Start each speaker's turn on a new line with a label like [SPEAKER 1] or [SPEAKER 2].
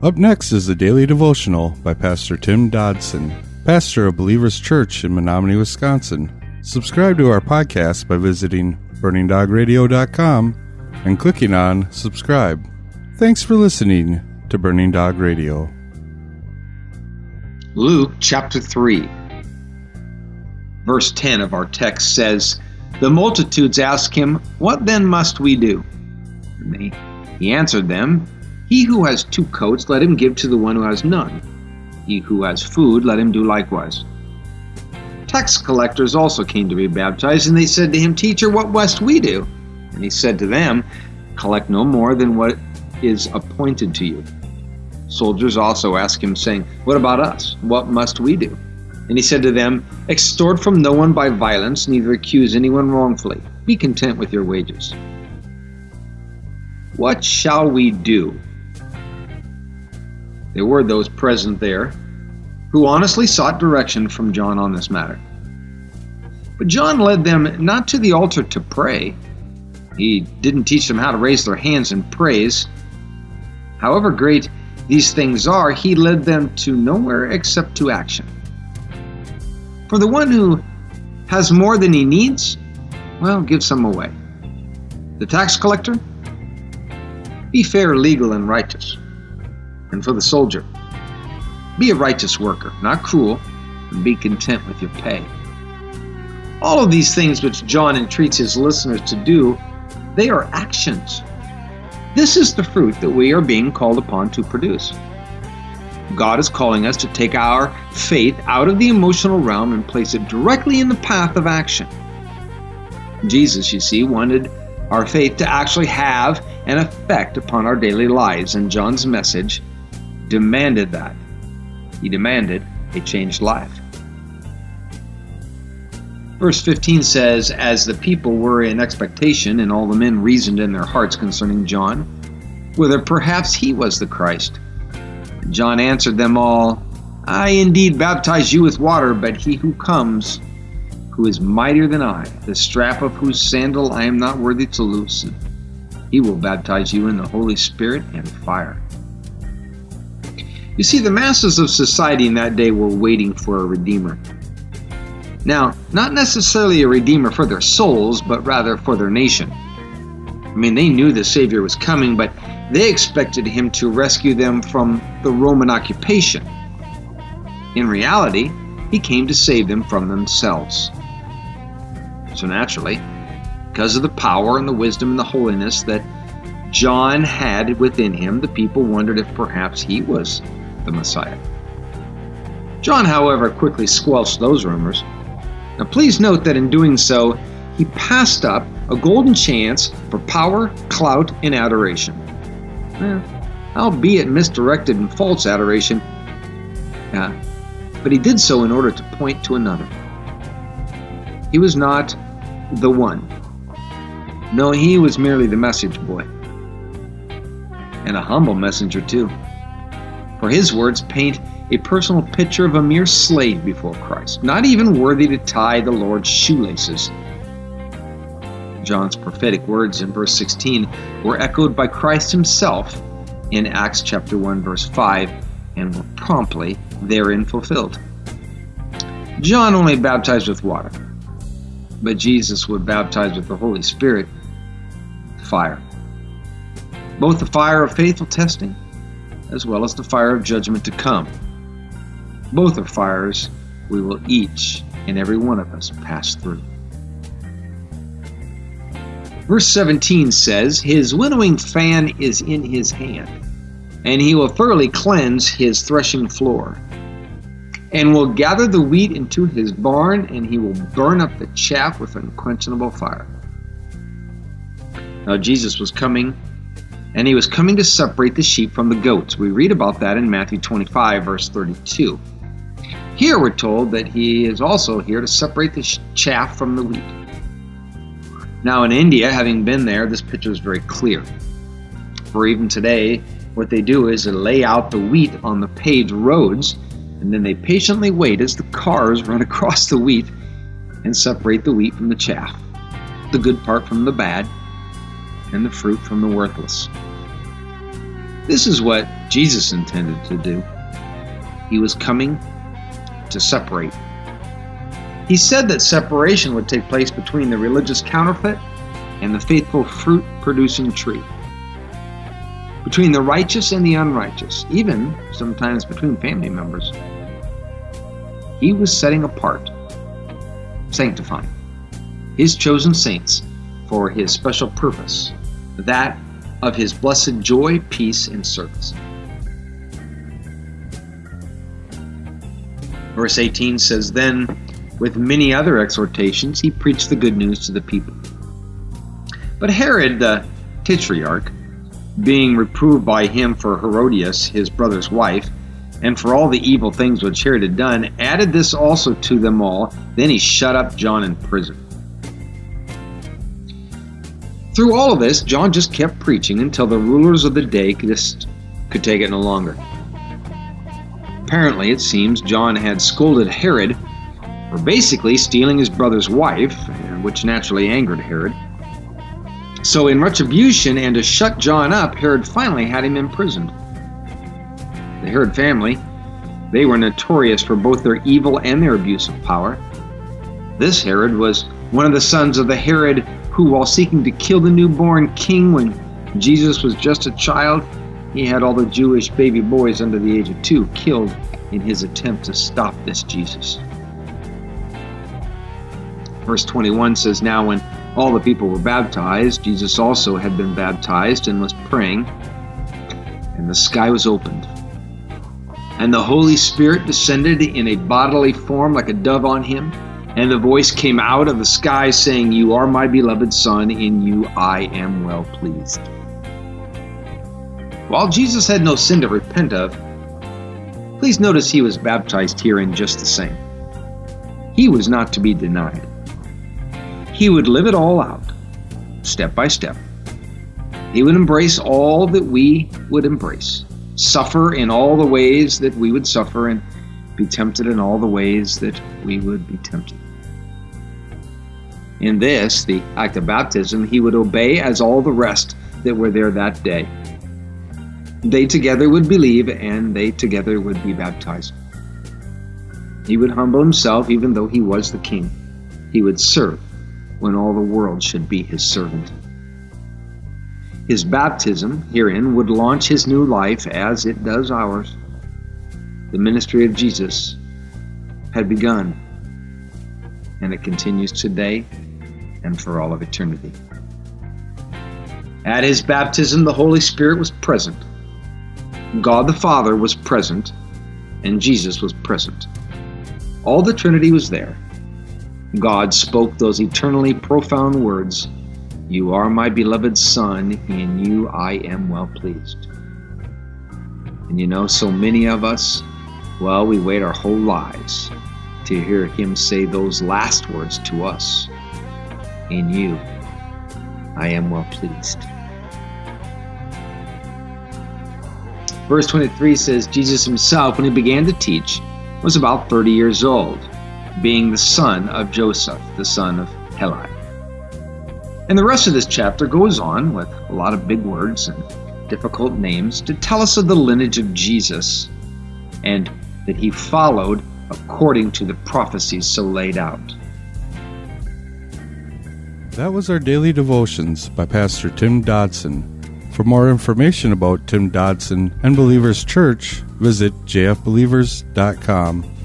[SPEAKER 1] Up next is the Daily Devotional by Pastor Tim Dodson, pastor of Believers Church in Menominee, Wisconsin. Subscribe to our podcast by visiting burningdogradio.com and clicking on subscribe. Thanks for listening to Burning Dog Radio.
[SPEAKER 2] Luke chapter 3, verse 10 of our text says, The multitudes asked him, What then must we do? And he answered them, he who has two coats, let him give to the one who has none. He who has food, let him do likewise. Tax collectors also came to be baptized, and they said to him, Teacher, what must we do? And he said to them, Collect no more than what is appointed to you. Soldiers also asked him, saying, What about us? What must we do? And he said to them, Extort from no one by violence, neither accuse anyone wrongfully. Be content with your wages. What shall we do? There were those present there who honestly sought direction from John on this matter. But John led them not to the altar to pray. He didn't teach them how to raise their hands in praise. However great these things are, he led them to nowhere except to action. For the one who has more than he needs, well, give some away. The tax collector, be fair, legal, and righteous and for the soldier. Be a righteous worker, not cruel, and be content with your pay. All of these things which John entreats his listeners to do, they are actions. This is the fruit that we are being called upon to produce. God is calling us to take our faith out of the emotional realm and place it directly in the path of action. Jesus, you see, wanted our faith to actually have an effect upon our daily lives, and John's message demanded that. He demanded a changed life. Verse 15 says, As the people were in expectation, and all the men reasoned in their hearts concerning John, whether perhaps he was the Christ. John answered them all, I indeed baptize you with water, but he who comes, who is mightier than I, the strap of whose sandal I am not worthy to loosen, he will baptize you in the Holy Spirit and fire. You see, the masses of society in that day were waiting for a Redeemer. Now, not necessarily a Redeemer for their souls, but rather for their nation. I mean, they knew the Savior was coming, but they expected him to rescue them from the Roman occupation. In reality, he came to save them from themselves. So naturally, because of the power and the wisdom and the holiness that John had within him, the people wondered if perhaps he was the Messiah. John, however, quickly squelched those rumors. Now, please note that in doing so, he passed up a golden chance for power, clout, and adoration. Eh, albeit misdirected and false adoration, but he did so in order to point to another. He was not the one. No, he was merely the message boy. And a humble messenger, too for his words paint a personal picture of a mere slave before Christ, not even worthy to tie the Lord's shoelaces. John's prophetic words in verse 16 were echoed by Christ himself in Acts chapter 1 verse 5 and were promptly therein fulfilled. John only baptized with water, but Jesus would baptize with the Holy Spirit, fire. Both the fire of faithful testing as well as the fire of judgment to come. Both are fires we will each and every one of us pass through. Verse 17 says, His winnowing fan is in his hand, and he will thoroughly cleanse his threshing floor, and will gather the wheat into his barn, and he will burn up the chaff with unquenchable fire. Now, Jesus was coming and he was coming to separate the sheep from the goats. We read about that in Matthew 25, verse 32. Here we're told that he is also here to separate the chaff from the wheat. Now, in India, having been there, this picture is very clear. For even today, what they do is they lay out the wheat on the paved roads, and then they patiently wait as the cars run across the wheat and separate the wheat from the chaff, the good part from the bad, and the fruit from the worthless. This is what Jesus intended to do. He was coming to separate. He said that separation would take place between the religious counterfeit and the faithful fruit producing tree, between the righteous and the unrighteous, even sometimes between family members. He was setting apart, sanctifying his chosen saints for his special purpose, that of his blessed joy, peace, and service. Verse 18 says, Then, with many other exhortations, he preached the good news to the people. But Herod the Tetrarch, being reproved by him for Herodias, his brother's wife, and for all the evil things which Herod had done, added this also to them all. Then he shut up John in prison. Through all of this, John just kept preaching until the rulers of the day just could take it no longer. Apparently, it seems John had scolded Herod for basically stealing his brother's wife, which naturally angered Herod. So, in retribution and to shut John up, Herod finally had him imprisoned. The Herod family, they were notorious for both their evil and their abuse of power. This Herod was one of the sons of the Herod who, while seeking to kill the newborn king when Jesus was just a child, he had all the Jewish baby boys under the age of two killed in his attempt to stop this Jesus. Verse 21 says, Now when all the people were baptized, Jesus also had been baptized and was praying, and the sky was opened. And the Holy Spirit descended in a bodily form like a dove on him and the voice came out of the sky saying, You are my beloved Son, in you I am well pleased. While Jesus had no sin to repent of, please notice he was baptized here in just the same. He was not to be denied. He would live it all out, step by step. He would embrace all that we would embrace, suffer in all the ways that we would suffer, and be tempted in all the ways that we would be tempted. In this, the act of baptism, he would obey as all the rest that were there that day. They together would believe, and they together would be baptized. He would humble himself, even though he was the king. He would serve when all the world should be his servant. His baptism herein would launch his new life as it does ours. The ministry of Jesus had begun, and it continues today and for all of eternity. At his baptism, the Holy Spirit was present. God the Father was present, and Jesus was present. All the Trinity was there. God spoke those eternally profound words You are my beloved Son, in you I am well pleased. And you know, so many of us, well, we wait our whole lives to hear Him say those last words to us in you I am well pleased. Verse 23 says Jesus himself, when he began to teach, was about 30 years old, being the son of Joseph, the son of Heli. And the rest of this chapter goes on with a lot of big words and difficult names to tell us of the lineage of Jesus and that he followed according to the prophecies so laid out.
[SPEAKER 1] That was our daily devotions by Pastor Tim Dodson. For more information about Tim Dodson and Believers Church, visit jfbelievers.com.